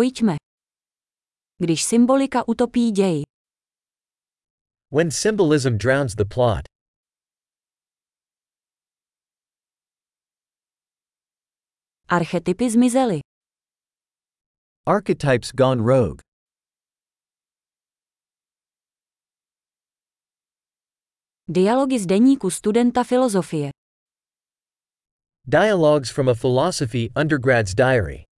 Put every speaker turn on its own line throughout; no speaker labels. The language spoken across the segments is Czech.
Pojďme. Když symbolika utopí děj.
When symbolism drowns the plot.
Archetypy zmizely.
Archetypes gone rogue.
Dialogy z deníku studenta filozofie.
Dialogues from a philosophy undergrad's diary.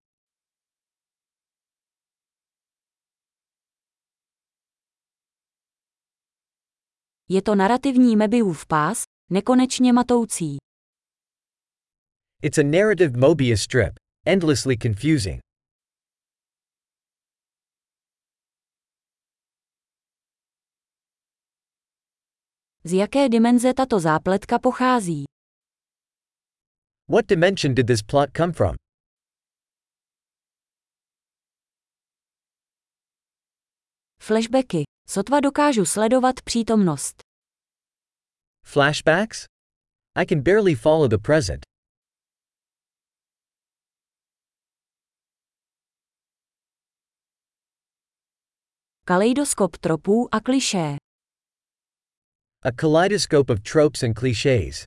Je to narrativní Mebiův pás, nekonečně matoucí.
It's a narrative Mobius strip, endlessly confusing.
Z jaké dimenze tato zápletka pochází?
What dimension did this plot come from?
Flashbacky. Sotva dokážu sledovat přítomnost.
Flashbacks? I can barely follow the present.
Kaleidoskop tropů a klišé.
A kaleidoscope of tropes and cliches.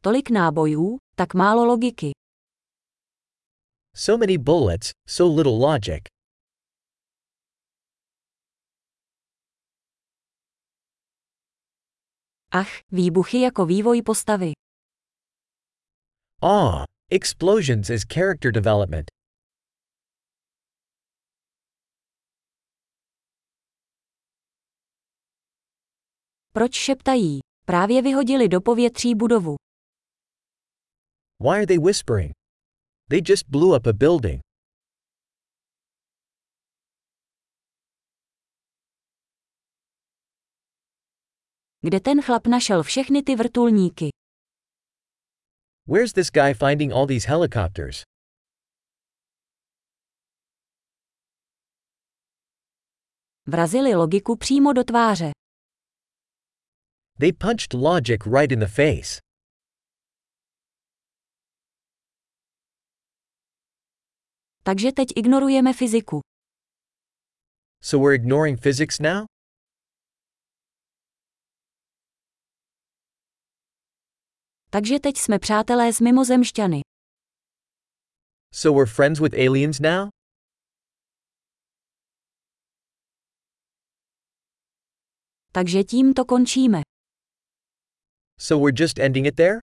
Tolik nábojů, tak málo logiky.
So many bullets, so little logic.
Ach, výbuchy jako vývoj postavy.
Ah, explosions as character development.
Proč šeptají? Právě vyhodili do povětří budovu.
Why are they whispering? They just blew up a building.
Kde ten chlap našel všechny ty vrtulníky?
Where's this guy finding all these helicopters?
Vrazili logiku přímo do tváře.
They punched logic right in the face.
Takže teď ignorujeme fyziku.
So we're ignoring physics now?
Takže teď jsme přátelé s mimozemšťany.
So we're friends with aliens now?
Takže tím to končíme.
So we're just ending it there?